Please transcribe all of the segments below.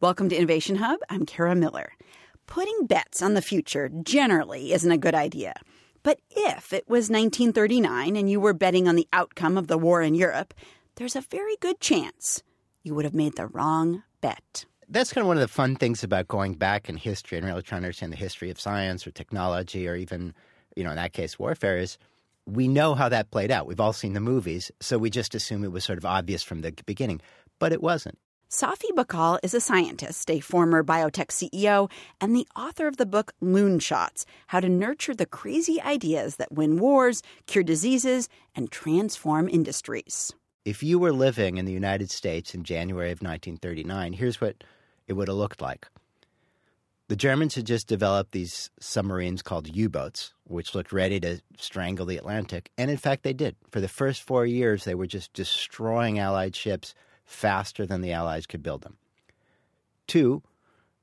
Welcome to Innovation Hub. I'm Kara Miller. Putting bets on the future generally isn't a good idea. But if it was 1939 and you were betting on the outcome of the war in Europe, there's a very good chance you would have made the wrong bet. That's kind of one of the fun things about going back in history and really trying to understand the history of science or technology or even, you know, in that case, warfare is we know how that played out. We've all seen the movies, so we just assume it was sort of obvious from the beginning. But it wasn't. Safi Bahcall is a scientist, a former biotech CEO, and the author of the book Loonshots How to Nurture the Crazy Ideas That Win Wars, Cure Diseases, and Transform Industries. If you were living in the United States in January of 1939, here's what it would have looked like. The Germans had just developed these submarines called U boats, which looked ready to strangle the Atlantic. And in fact, they did. For the first four years, they were just destroying Allied ships faster than the Allies could build them. Two,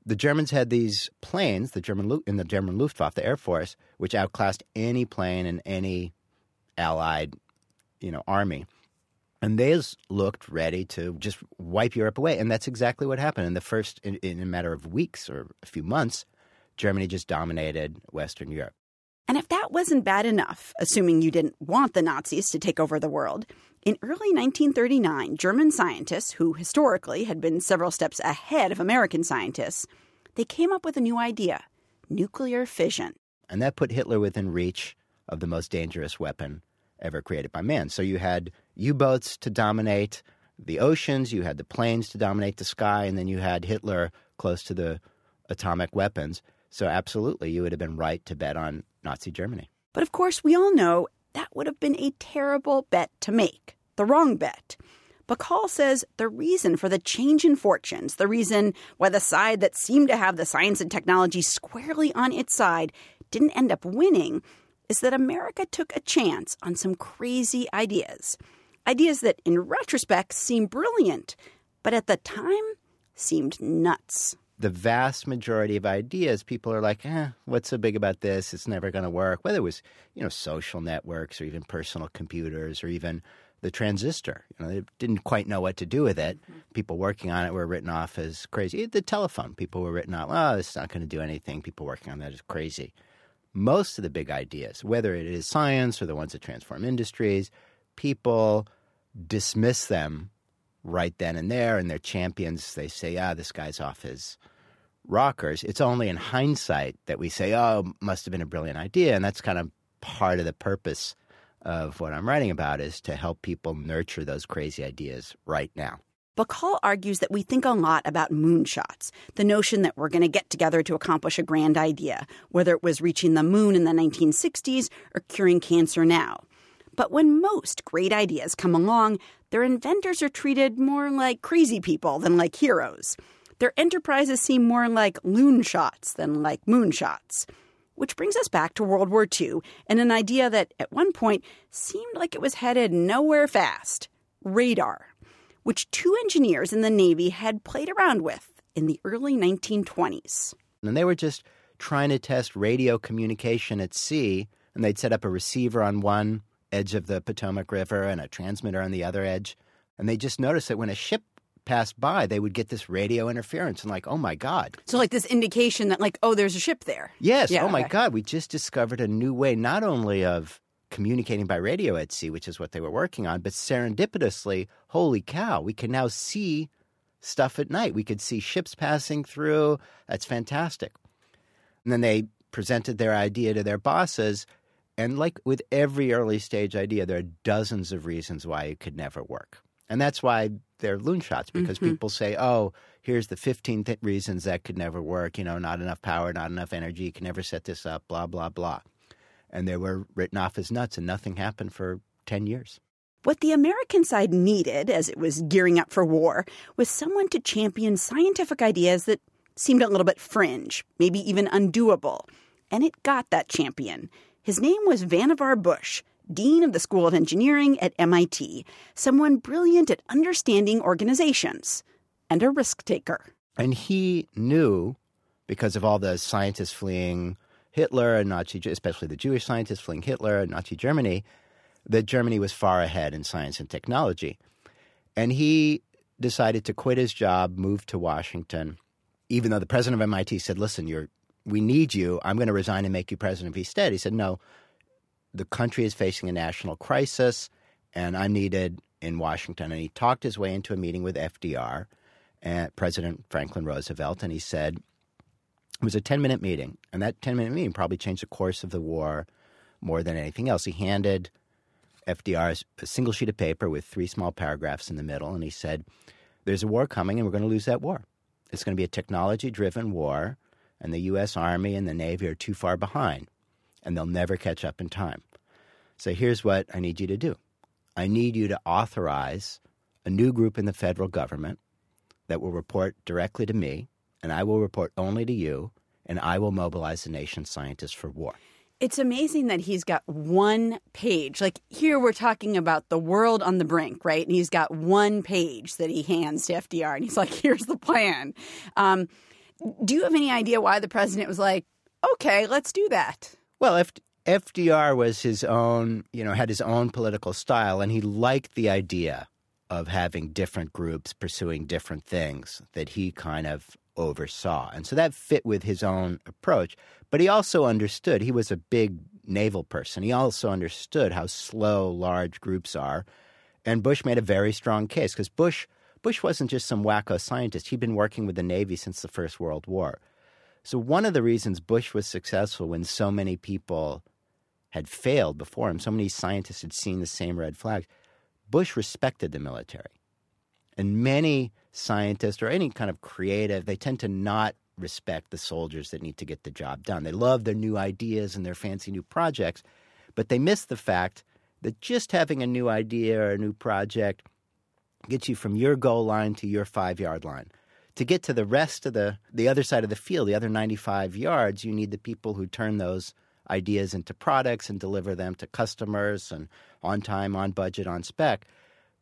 the Germans had these planes, the German in the German Luftwaffe, the Air Force, which outclassed any plane in any Allied, you know, army, and they looked ready to just wipe Europe away. And that's exactly what happened. In the first, in, in a matter of weeks or a few months, Germany just dominated Western Europe. And if that wasn't bad enough, assuming you didn't want the Nazis to take over the world, in early 1939, German scientists, who historically had been several steps ahead of American scientists, they came up with a new idea nuclear fission. And that put Hitler within reach of the most dangerous weapon ever created by man. So you had U boats to dominate the oceans, you had the planes to dominate the sky, and then you had Hitler close to the atomic weapons. So, absolutely, you would have been right to bet on Nazi Germany. But of course, we all know that would have been a terrible bet to make the wrong bet. Bahcall says the reason for the change in fortunes, the reason why the side that seemed to have the science and technology squarely on its side didn't end up winning, is that America took a chance on some crazy ideas. Ideas that, in retrospect, seem brilliant, but at the time seemed nuts. The vast majority of ideas, people are like, eh, what's so big about this? It's never going to work. Whether it was, you know, social networks or even personal computers or even the transistor. You know, they didn't quite know what to do with it. Mm-hmm. People working on it were written off as crazy. The telephone, people were written off, oh, it's not going to do anything. People working on that is crazy. Most of the big ideas, whether it is science or the ones that transform industries, people dismiss them right then and there, and their champions, they say, ah, this guy's off his rockers. It's only in hindsight that we say, oh, must have been a brilliant idea. And that's kind of part of the purpose of what I'm writing about is to help people nurture those crazy ideas right now. Bahcall argues that we think a lot about moonshots, the notion that we're going to get together to accomplish a grand idea, whether it was reaching the moon in the 1960s or curing cancer now. But when most great ideas come along, their inventors are treated more like crazy people than like heroes. Their enterprises seem more like loon shots than like moonshots. Which brings us back to World War II and an idea that at one point seemed like it was headed nowhere fast radar, which two engineers in the Navy had played around with in the early 1920s. And they were just trying to test radio communication at sea, and they'd set up a receiver on one edge of the Potomac River and a transmitter on the other edge. And they just noticed that when a ship passed by, they would get this radio interference and like, oh my God. So like this indication that like, oh, there's a ship there. Yes. Yeah, oh my God. We just discovered a new way not only of communicating by radio at sea, which is what they were working on, but serendipitously, holy cow, we can now see stuff at night. We could see ships passing through. That's fantastic. And then they presented their idea to their bosses. And like with every early stage idea, there are dozens of reasons why it could never work. And that's why they're loon shots because mm-hmm. people say, oh, here's the 15 th- reasons that could never work. You know, not enough power, not enough energy, you can never set this up, blah, blah, blah. And they were written off as nuts, and nothing happened for 10 years. What the American side needed as it was gearing up for war was someone to champion scientific ideas that seemed a little bit fringe, maybe even undoable. And it got that champion. His name was Vannevar Bush, Dean of the School of Engineering at MIT, someone brilliant at understanding organizations, and a risk taker. And he knew, because of all the scientists fleeing Hitler and Nazi, especially the Jewish scientists fleeing Hitler and Nazi Germany, that Germany was far ahead in science and technology. And he decided to quit his job, move to Washington, even though the president of MIT said, "Listen, you're we need you. I'm going to resign and make you president of East He said, "No, the country is facing a national crisis, and I'm needed in Washington." And he talked his way into a meeting with FDR and uh, President Franklin Roosevelt, and he said it was a 10 minute meeting, and that 10 minute meeting probably changed the course of the war more than anything else. He handed FDR a single sheet of paper with three small paragraphs in the middle, and he said, There's a war coming, and we're going to lose that war. It's going to be a technology driven war, and the U.S. Army and the Navy are too far behind, and they'll never catch up in time. So here's what I need you to do I need you to authorize a new group in the federal government that will report directly to me, and I will report only to you, and I will mobilize the nation's scientists for war. It's amazing that he's got one page. Like here, we're talking about the world on the brink, right? And he's got one page that he hands to FDR, and he's like, "Here's the plan." Um, do you have any idea why the president was like, "Okay, let's do that"? Well, if FDR was his own, you know, had his own political style, and he liked the idea of having different groups pursuing different things that he kind of oversaw. And so that fit with his own approach. But he also understood, he was a big naval person. He also understood how slow large groups are. And Bush made a very strong case because Bush Bush wasn't just some wacko scientist. He'd been working with the Navy since the First World War. So one of the reasons Bush was successful when so many people had failed before him, so many scientists had seen the same red flags, Bush respected the military. And many scientists or any kind of creative, they tend to not respect the soldiers that need to get the job done. They love their new ideas and their fancy new projects, but they miss the fact that just having a new idea or a new project gets you from your goal line to your five yard line. To get to the rest of the, the other side of the field, the other 95 yards, you need the people who turn those ideas into products and deliver them to customers and on time, on budget, on spec.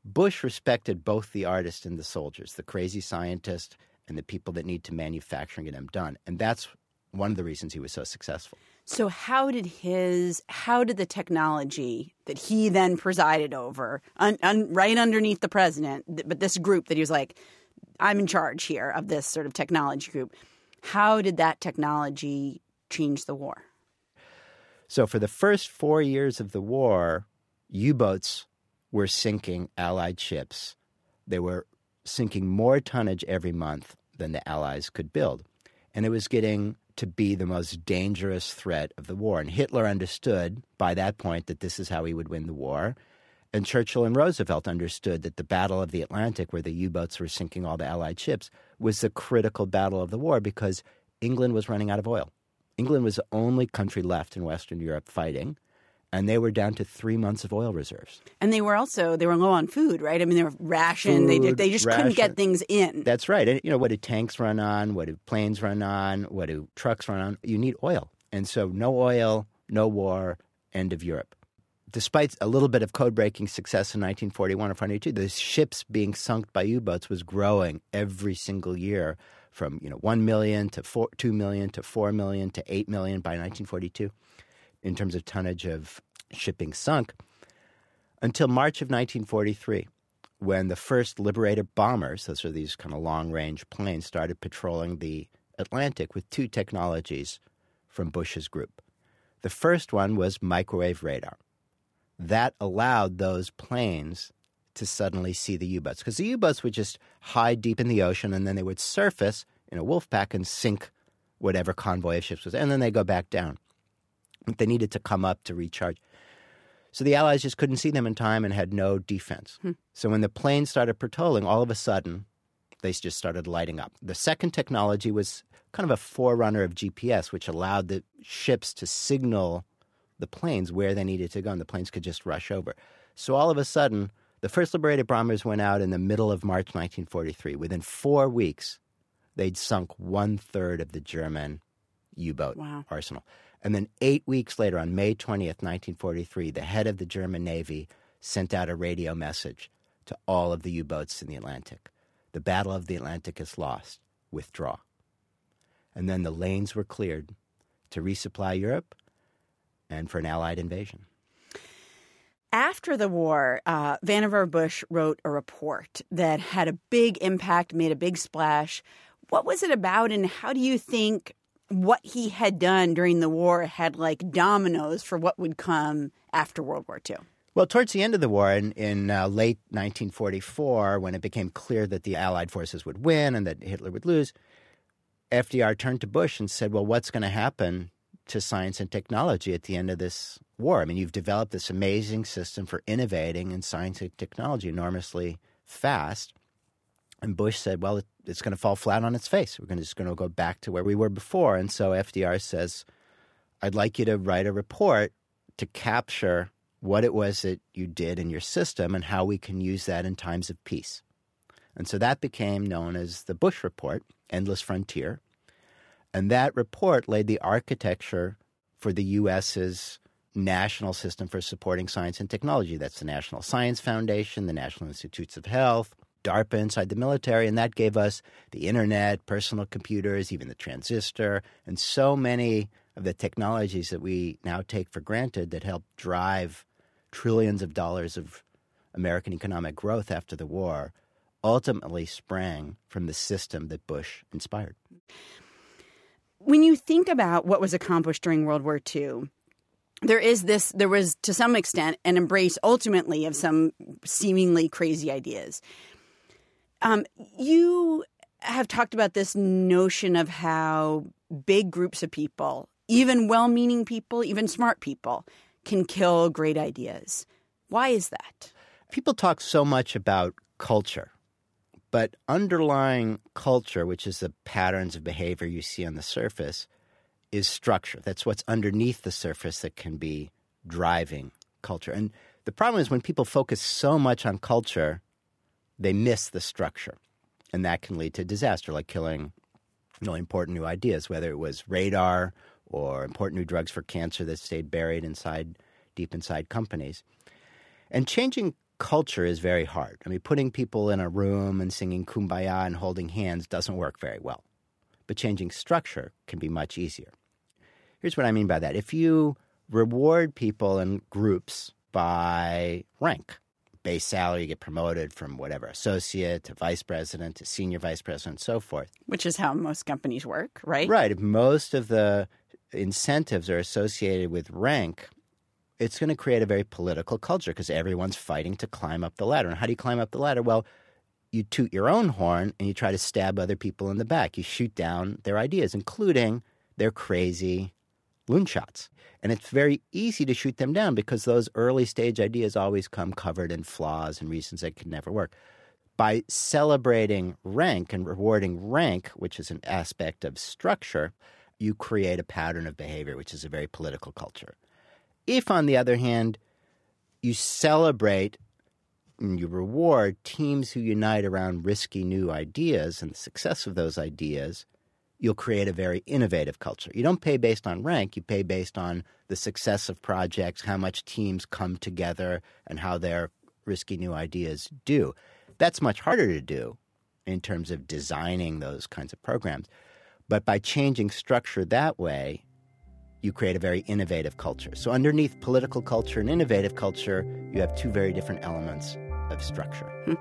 Bush respected both the artist and the soldiers, the crazy scientist and the people that need to manufacture and get them done. And that's one of the reasons he was so successful. So how did his how did the technology that he then presided over, un, un, right underneath the president, but this group that he was like, I'm in charge here of this sort of technology group. How did that technology change the war? So for the first four years of the war, U-boats were sinking Allied ships. They were sinking more tonnage every month than the Allies could build. And it was getting to be the most dangerous threat of the war. And Hitler understood by that point that this is how he would win the war. And Churchill and Roosevelt understood that the Battle of the Atlantic, where the U boats were sinking all the Allied ships, was the critical battle of the war because England was running out of oil. England was the only country left in Western Europe fighting and they were down to three months of oil reserves. And they were also they were low on food, right? I mean, they were rationed. Food, they they just ration. couldn't get things in. That's right. And you know, what do tanks run on? What do planes run on? What do trucks run on? You need oil, and so no oil, no war. End of Europe. Despite a little bit of code breaking success in 1941 and 42, the ships being sunk by U boats was growing every single year from you know one million to four, two million to four million to eight million by 1942 in terms of tonnage of shipping sunk until March of 1943, when the first Liberator bombers, those are these kind of long range planes, started patrolling the Atlantic with two technologies from Bush's group. The first one was microwave radar. That allowed those planes to suddenly see the U boats because the U boats would just hide deep in the ocean and then they would surface in a wolf pack and sink whatever convoy of ships was, and then they go back down. They needed to come up to recharge. So the Allies just couldn't see them in time and had no defense. Hmm. So when the planes started patrolling, all of a sudden, they just started lighting up. The second technology was kind of a forerunner of GPS, which allowed the ships to signal the planes where they needed to go, and the planes could just rush over. So all of a sudden, the first Liberator bombers went out in the middle of March 1943. Within four weeks, they'd sunk one third of the German U boat wow. arsenal. And then eight weeks later, on May 20th, 1943, the head of the German Navy sent out a radio message to all of the U boats in the Atlantic The Battle of the Atlantic is lost. Withdraw. And then the lanes were cleared to resupply Europe and for an Allied invasion. After the war, uh, Vannevar Bush wrote a report that had a big impact, made a big splash What was it about, and how do you think what he had done during the war had like dominoes for what would come after World War II? Well, towards the end of the war, in, in uh, late 1944, when it became clear that the Allied forces would win and that Hitler would lose, FDR turned to Bush and said, Well, what's going to happen to science and technology at the end of this war? I mean, you've developed this amazing system for innovating in science and technology enormously fast. And Bush said, Well, it, it's going to fall flat on its face. We're just going to go back to where we were before. And so FDR says, I'd like you to write a report to capture what it was that you did in your system and how we can use that in times of peace. And so that became known as the Bush Report, Endless Frontier. And that report laid the architecture for the U.S.'s national system for supporting science and technology. That's the National Science Foundation, the National Institutes of Health, DARPA inside the military, and that gave us the internet, personal computers, even the transistor, and so many of the technologies that we now take for granted that help drive trillions of dollars of American economic growth after the war ultimately sprang from the system that Bush inspired. When you think about what was accomplished during World War II, there is this, there was to some extent an embrace ultimately of some seemingly crazy ideas. Um, you have talked about this notion of how big groups of people, even well meaning people, even smart people, can kill great ideas. Why is that? People talk so much about culture, but underlying culture, which is the patterns of behavior you see on the surface, is structure. That's what's underneath the surface that can be driving culture. And the problem is when people focus so much on culture, they miss the structure. And that can lead to disaster, like killing really important new ideas, whether it was radar or important new drugs for cancer that stayed buried inside deep inside companies. And changing culture is very hard. I mean, putting people in a room and singing kumbaya and holding hands doesn't work very well. But changing structure can be much easier. Here's what I mean by that. If you reward people in groups by rank, base salary, you get promoted from whatever associate to vice president to senior vice president, and so forth. Which is how most companies work, right? Right. If most of the incentives are associated with rank, it's going to create a very political culture because everyone's fighting to climb up the ladder. And how do you climb up the ladder? Well, you toot your own horn and you try to stab other people in the back. You shoot down their ideas, including their crazy loonshots. And it's very easy to shoot them down because those early stage ideas always come covered in flaws and reasons that could never work. By celebrating rank and rewarding rank, which is an aspect of structure, you create a pattern of behavior, which is a very political culture. If, on the other hand, you celebrate and you reward teams who unite around risky new ideas and the success of those ideas, you'll create a very innovative culture. You don't pay based on rank, you pay based on the success of projects, how much teams come together, and how their risky new ideas do. That's much harder to do in terms of designing those kinds of programs. But by changing structure that way, you create a very innovative culture. So, underneath political culture and innovative culture, you have two very different elements of structure. Hmm.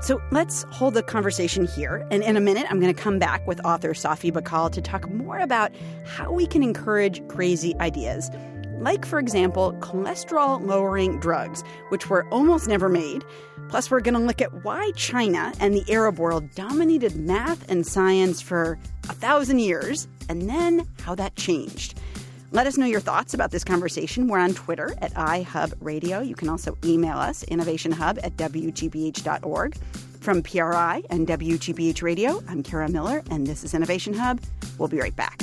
So, let's hold the conversation here. And in a minute, I'm going to come back with author Safi Bahcall to talk more about how we can encourage crazy ideas. Like, for example, cholesterol lowering drugs, which were almost never made. Plus, we're going to look at why China and the Arab world dominated math and science for a thousand years, and then how that changed. Let us know your thoughts about this conversation. We're on Twitter at iHubRadio. You can also email us, innovationhub at wgbh.org. From PRI and WGBH Radio, I'm Kara Miller, and this is Innovation Hub. We'll be right back.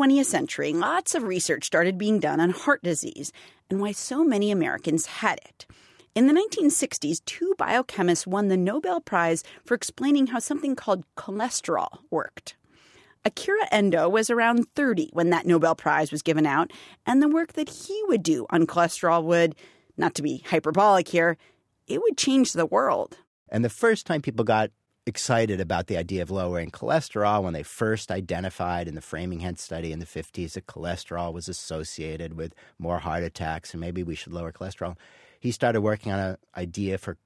20th century, lots of research started being done on heart disease and why so many Americans had it. In the 1960s, two biochemists won the Nobel Prize for explaining how something called cholesterol worked. Akira Endo was around 30 when that Nobel Prize was given out, and the work that he would do on cholesterol would, not to be hyperbolic here, it would change the world. And the first time people got excited about the idea of lowering cholesterol when they first identified in the Framingham study in the 50s that cholesterol was associated with more heart attacks and maybe we should lower cholesterol. He started working on an idea for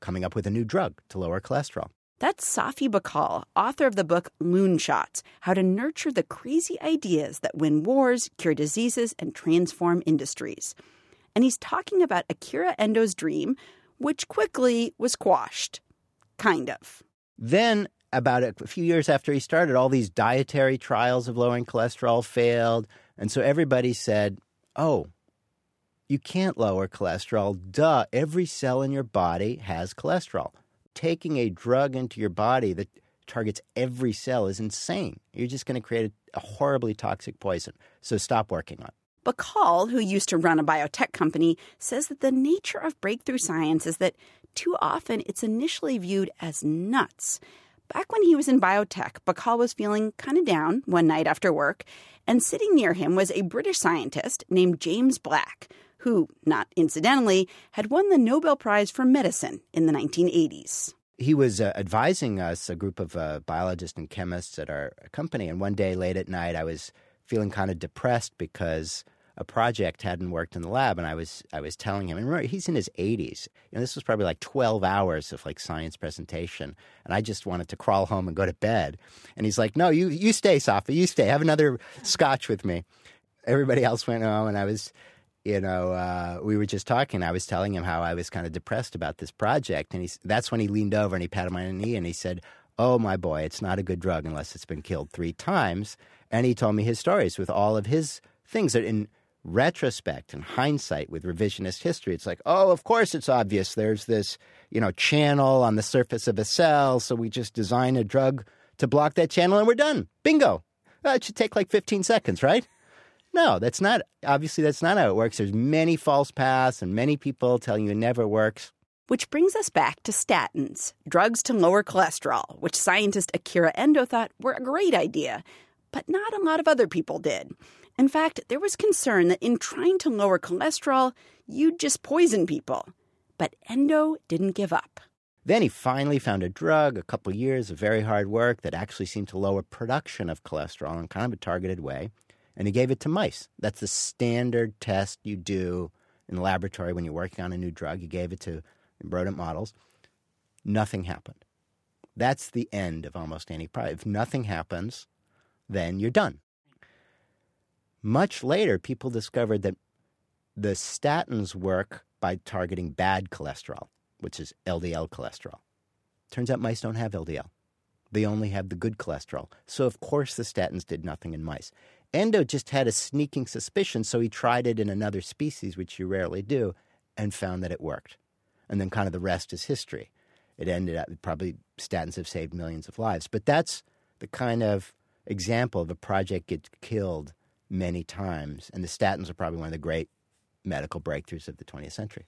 coming up with a new drug to lower cholesterol. That's Safi Bahcall, author of the book Loonshots How to Nurture the Crazy Ideas That Win Wars, Cure Diseases, and Transform Industries. And he's talking about Akira Endo's dream, which quickly was quashed. Kind of. Then, about a few years after he started, all these dietary trials of lowering cholesterol failed. And so everybody said, oh, you can't lower cholesterol. Duh, every cell in your body has cholesterol. Taking a drug into your body that targets every cell is insane. You're just going to create a, a, horribly toxic poison. So stop working on it. Bahcall, who used to run a biotech company, says that the nature of breakthrough science is that too often it's initially viewed as nuts. Back when he was in biotech, Bahcall was feeling kind of down one night after work, and sitting near him was a British scientist named James Black, who, not incidentally, had won the Nobel Prize for Medicine in the 1980s. He was uh, advising us, a group of uh, biologists and chemists at our company, and one day late at night, I was feeling kind of depressed because a project hadn't worked in the lab, and I was I was telling him, and remember, he's in his 80s. And this was probably like 12 hours of like science presentation, and I just wanted to crawl home and go to bed. And he's like, "No, you you stay, Safi, you stay. Have another scotch with me." Everybody else went home, and I was you know, uh, we were just talking. I was telling him how I was kind of depressed about this project, and he's, that's when he leaned over and he patted my knee and he said, "Oh, my boy, it's not a good drug unless it's been killed three times." And he told me his stories with all of his things that, in retrospect and hindsight, with revisionist history, it's like, "Oh, of course it's obvious. There's this, you know, channel on the surface of a cell, so we just design a drug to block that channel, and we're done. Bingo. Uh, it should take like 15 seconds, right?" No, that's not obviously that's not how it works. There's many false paths and many people telling you it never works. Which brings us back to statins, drugs to lower cholesterol, which scientist Akira Endo thought were a great idea, but not a lot of other people did. In fact, there was concern that in trying to lower cholesterol, you'd just poison people. But Endo didn't give up. Then he finally found a drug, a couple years of very hard work that actually seemed to lower production of cholesterol in kind of a targeted way and he gave it to mice. That's the standard test you do in the laboratory when you're working on a new drug. He gave it to rodent models. Nothing happened. That's the end of almost any product. If nothing happens, then you're done. Much later, people discovered that the statins work by targeting bad cholesterol, which is LDL cholesterol. Turns out mice don't have LDL. They only have the good cholesterol. So, of course, the statins did nothing in mice. Endo just had a sneaking suspicion, so he tried it in another species, which you rarely do, and found that it worked. And then kind of the rest is history. It ended up probably statins have saved millions of lives. But that's the kind of example of a project gets killed many times. And the statins are probably one of the great medical breakthroughs of the 20th century.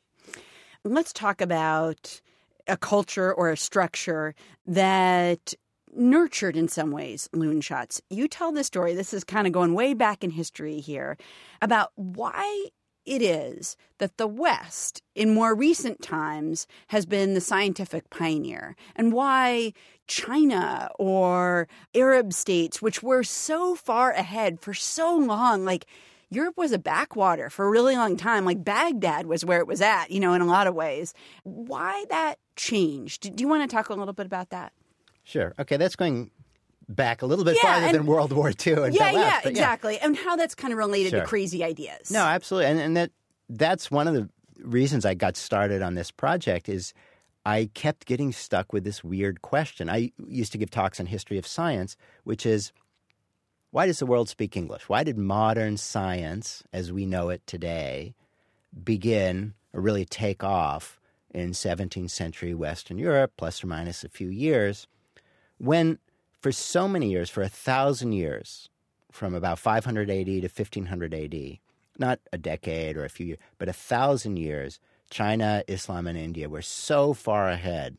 Let's talk about a culture or a structure that nurtured in some ways loonshots. You tell the story, this is kind of going way back in history here, about why it is that the West, in more recent times, has been the scientific pioneer, and why China or Arab states, which were so far ahead for so long, like Europe was a backwater for a really long time. Like Baghdad was where it was at, you know, in a lot of ways. Why that changed? Do you want to talk a little bit about that? Sure. Okay, that's going back a little bit yeah, farther and, than World War II. And yeah, yeah, exactly. Yeah. And how that's kind of related sure. to crazy ideas. No, absolutely. And, and that that's one of the reasons I got started on this project is I kept getting stuck with this weird question. I used to give talks on history of science, which is why does the world speak English? Why did modern science, as we know it today, begin or really take off in 17th century Western Europe, plus or minus a few years? when for so many years, for a thousand years, from about 500 AD to 1500 AD, not a decade or a few years, but a thousand years, China, Islam, and India were so far ahead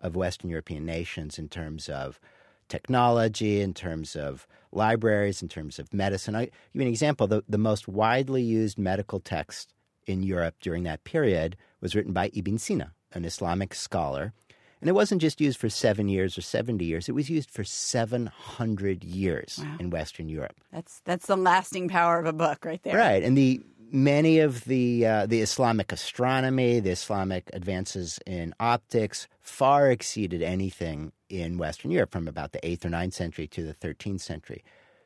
of Western European nations in terms of technology, in terms of libraries, in terms of medicine. I'll give you an example. The, the most widely used medical text in Europe during that period was written by Ibn Sina, an Islamic scholar. And it wasn't just used for seven years or 70 years, it was used for 700 years Wow. in Western Europe. That's that's the lasting power of a book right there. Right. And the many of the uh, the Islamic astronomy, the Islamic advances in optics far exceeded anything in Western Europe from about the 8th or 9th century to the 13th century.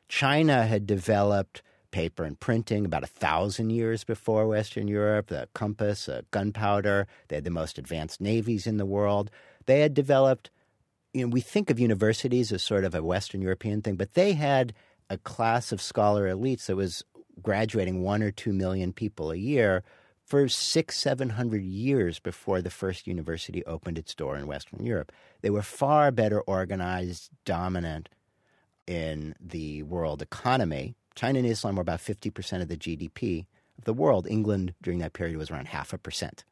China had developed paper and printing about a thousand years before Western Europe, the compass, uh, gunpowder. They had the most advanced navies in the world. They had developed, you know, we think of universities as sort of a Western European thing, but they had a class of scholar elites that was graduating one or two million people a year for six, seven hundred years before the first university opened its door in Western Europe. They were far better organized, dominant in the world economy. China and Islam were about 50% of the GDP of the world. England during that period was around half a percent.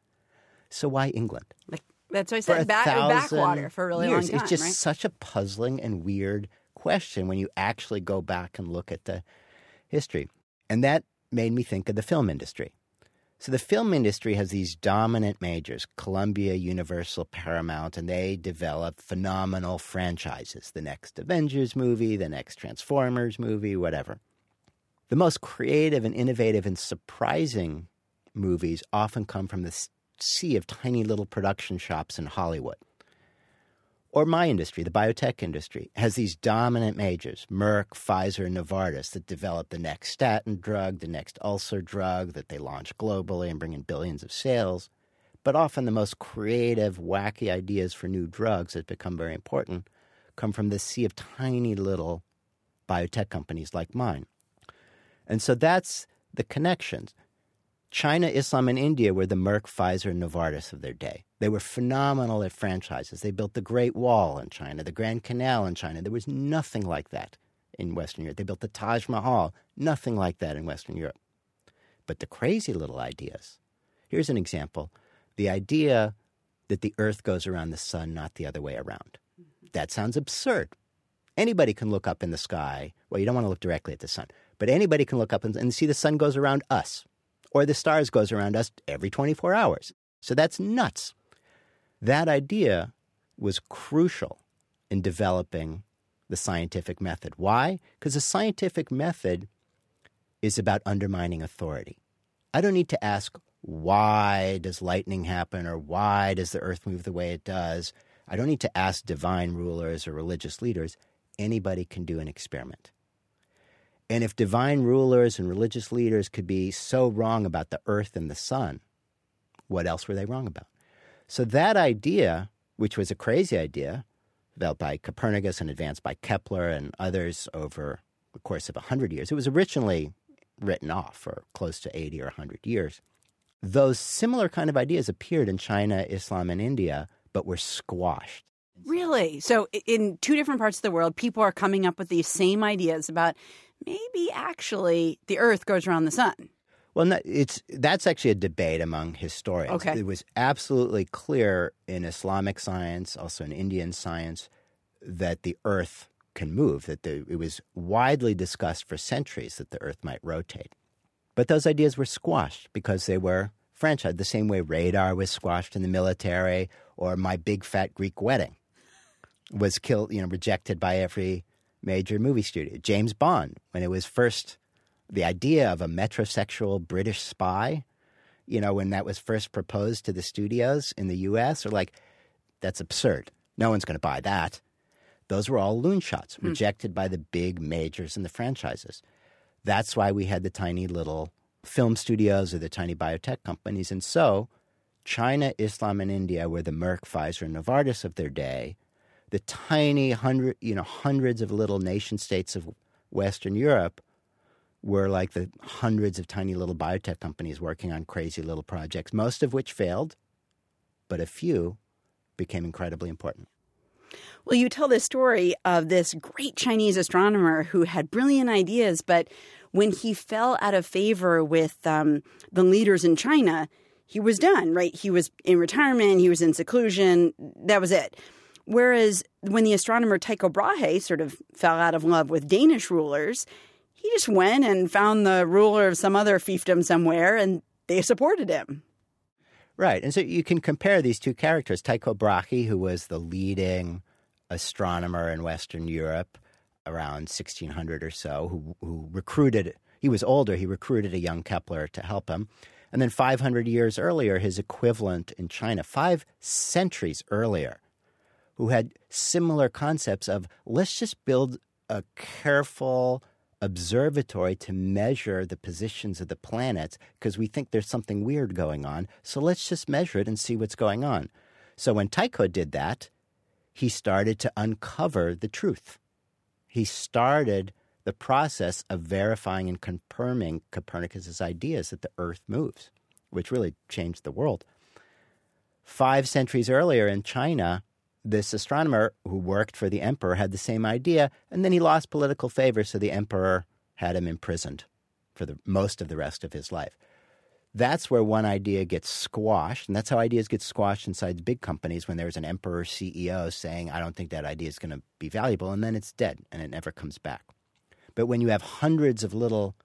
So why England? Like, that's what I said. Back, backwater for a really years. long time. It's just right? such a puzzling and weird question when you actually go back and look at the history. And that made me think of the film industry. So the film industry has these dominant majors, Columbia, Universal, Paramount, and they develop phenomenal franchises. The next Avengers movie, the next Transformers movie, whatever. The most creative and innovative and surprising movies often come from the sea of tiny little production shops in Hollywood. Or my industry, the biotech industry, has these dominant majors, Merck, Pfizer, and Novartis, that develop the next statin drug, the next ulcer drug that they launch globally and bring in billions of sales. But often the most creative, wacky ideas for new drugs that become very important come from the sea of tiny little biotech companies like mine. And so that's the connections. China, Islam, and India were the Merck, Pfizer, and Novartis of their day. They were phenomenal at franchises. They built the Great Wall in China, the Grand Canal in China. There was nothing like that in Western Europe. They built the Taj Mahal, nothing like that in Western Europe. But the crazy little ideas. Here's an example the idea that the earth goes around the sun, not the other way around. That sounds absurd. Anybody can look up in the sky. Well, you don't want to look directly at the sun, but anybody can look up and, and see the sun goes around us or the stars goes around us every 24 hours. So that's nuts. That idea was crucial in developing the scientific method. Why? Because the scientific method is about undermining authority. I don't need to ask why does lightning happen or why does the earth move the way it does. I don't need to ask divine rulers or religious leaders. Anybody can do an experiment. And if divine rulers and religious leaders could be so wrong about the earth and the sun, what else were they wrong about? So that idea, which was a crazy idea, developed by Copernicus and advanced by Kepler and others over the course of 100 years, it was originally written off for close to 80 or 100 years. Those similar kind of ideas appeared in China, Islam, and India, but were squashed. Really? So, in two different parts of the world, people are coming up with these same ideas about maybe actually the Earth goes around the sun. Well, no, it's that's actually a debate among historians. Okay. It was absolutely clear in Islamic science, also in Indian science, that the Earth can move. That the, it was widely discussed for centuries that the Earth might rotate. But those ideas were squashed because they were franchised, the same way radar was squashed in the military, or my big fat Greek wedding was killed, you know, rejected by every major movie studio. James Bond, when it was first the idea of a metrosexual British spy, you know, when that was first proposed to the studios in the US, are like, that's absurd. No one's going to buy that. Those were all loon shots, hmm. rejected by the big majors and the franchises. That's why we had the tiny little film studios or the tiny biotech companies. And so China, Islam, and India were the Merck, Pfizer, and Novartis of their day. The tiny hundred, you know, hundreds of little nation states of Western Europe were like the hundreds of tiny little biotech companies working on crazy little projects, most of which failed, but a few became incredibly important. Well, you tell this story of this great Chinese astronomer who had brilliant ideas, but when he fell out of favor with um, the leaders in China, he was done, right? He was in retirement, he was in seclusion, that was it. Whereas when the astronomer Tycho Brahe sort of fell out of love with Danish rulers, he just went and found the ruler of some other fiefdom somewhere and they supported him. Right. And so you can compare these two characters Tycho Brahe, who was the leading astronomer in Western Europe around 1600 or so, who, who recruited, he was older, he recruited a young Kepler to help him. And then 500 years earlier, his equivalent in China, five centuries earlier, who had similar concepts of let's just build a careful observatory to measure the positions of the planets because we think there's something weird going on. So let's just measure it and see what's going on. So when Tycho did that, he started to uncover the truth. He started the process of verifying and confirming Copernicus's ideas that the earth moves, which really changed the world. Five centuries earlier in China, this astronomer who worked for the emperor had the same idea, and then he lost political favor, so the emperor had him imprisoned for the most of the rest of his life. That's where one idea gets squashed, and that's how ideas get squashed inside big companies when there's an emperor CEO saying, I don't think that idea is going to be valuable, and then it's dead and it never comes back. But when you have hundreds of little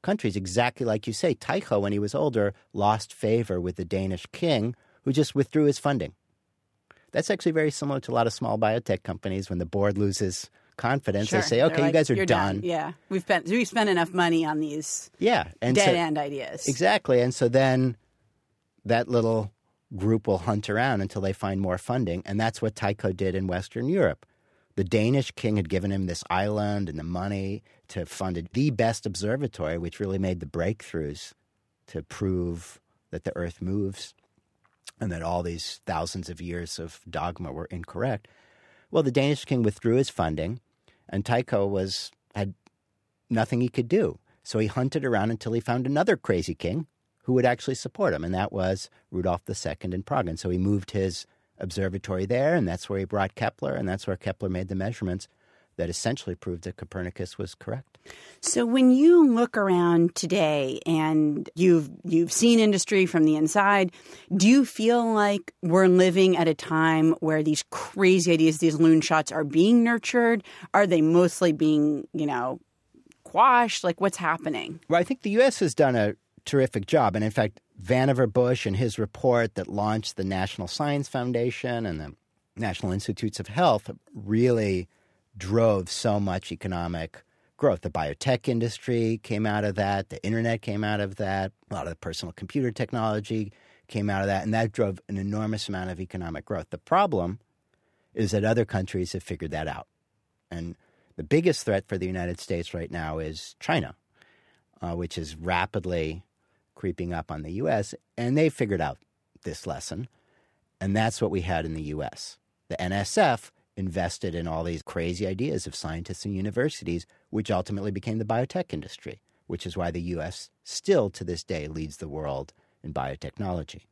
countries, exactly like you say, Tycho, when he was older, lost favor with the Danish king who just withdrew his funding that's actually very similar to a lot of small biotech companies when the board loses confidence. Sure. They say, "Okay, like, you guys are done. done. Yeah, we've spent we spent enough money on these yeah, and dead so, end ideas. Exactly, and so then that little group will hunt around until they find more funding, and that's what Tycho did in Western Europe. The Danish king had given him this island and the money to fund the best observatory, which really made the breakthroughs to prove that the Earth moves and that all these thousands of years of dogma were incorrect. Well, the Danish king withdrew his funding, and Tycho was had nothing he could do. So he hunted around until he found another crazy king who would actually support him, and that was Rudolf II in Prague. And so he moved his observatory there, and that's where he brought Kepler, and that's where Kepler made the measurements that essentially proved that Copernicus was correct. So when you look around today and you've you've seen industry from the inside, do you feel like we're living at a time where these crazy ideas, these loon shots are being nurtured? Are they mostly being, you know, quashed? Like what's happening? Well, I think the US has done a terrific job. And in fact, Vannevar Bush and his report that launched the National Science Foundation and the National Institutes of Health really drove so much economic growth. The biotech industry came out of that, the internet came out of that, a lot of the personal computer technology came out of that, and that drove an enormous amount of economic growth. The problem is that other countries have figured that out. And the biggest threat for the United States right now is China, uh, which is rapidly creeping up on the U.S., and they figured out this lesson. And that's what we had in the U.S. The NSF invested in all these crazy ideas of scientists and universities, which ultimately became the biotech industry, which is why the U.S. still to this day leads the world in biotechnology.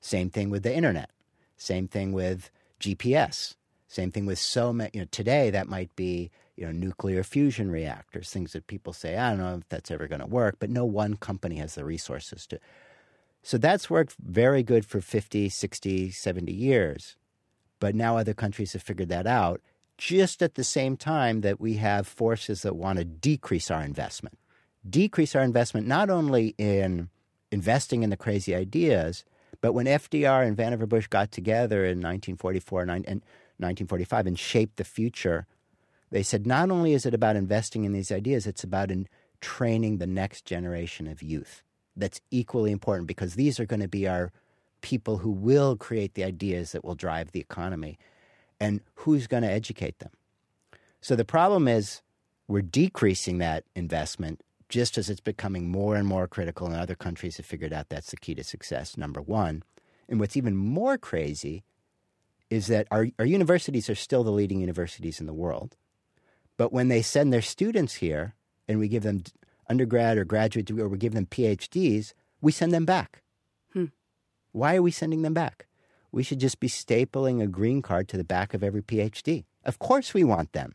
Same thing with the internet. Same thing with GPS. Same thing with so many. You know, today that might be you know nuclear fusion reactors, things that people say I don't know if that's ever going to work, but no one company has the resources to. So that's worked very good for 50, 60, 70 years. But now other countries have figured that out just at the same time that we have forces that want to decrease our investment. Decrease our investment not only in investing in the crazy ideas, but when FDR and Vannevar Bush got together in 1944 and 1945 and shaped the future, they said not only is it about investing in these ideas, it's about in training the next generation of youth. That's equally important because these are going to be our people who will create the ideas that will drive the economy and who's going to educate them. So the problem is we're decreasing that investment just as it's becoming more and more critical, and other countries have figured out that's the key to success, number one. And what's even more crazy is that our, our universities are still the leading universities in the world. But when they send their students here and we give them undergrad or graduate degree or we give them PhDs, we send them back. Why are we sending them back? We should just be stapling a green card to the back of every PhD. Of course, we want them.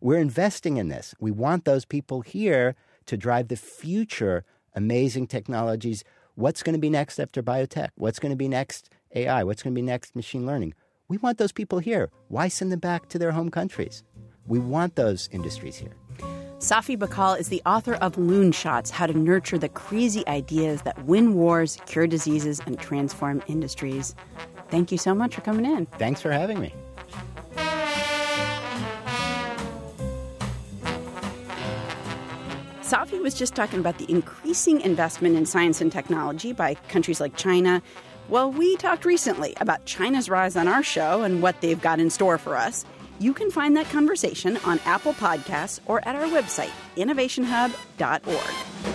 We're investing in this. We want those people here to drive the future amazing technologies. What's going to be next after biotech? What's going to be next AI? What's going to be next machine learning? We want those people here. Why send them back to their home countries? We want those industries here. Safi Bahcall is the author of Loonshots How to Nurture the Crazy Ideas That Win Wars, Cure Diseases, and Transform Industries. Thank you so much for coming in. Thanks for having me. Safi was just talking about the increasing investment in science and technology by countries like China. Well, we talked recently about China's rise on our show and what they've got in store for us. You can find that conversation on Apple Podcasts or at our website, innovationhub.org.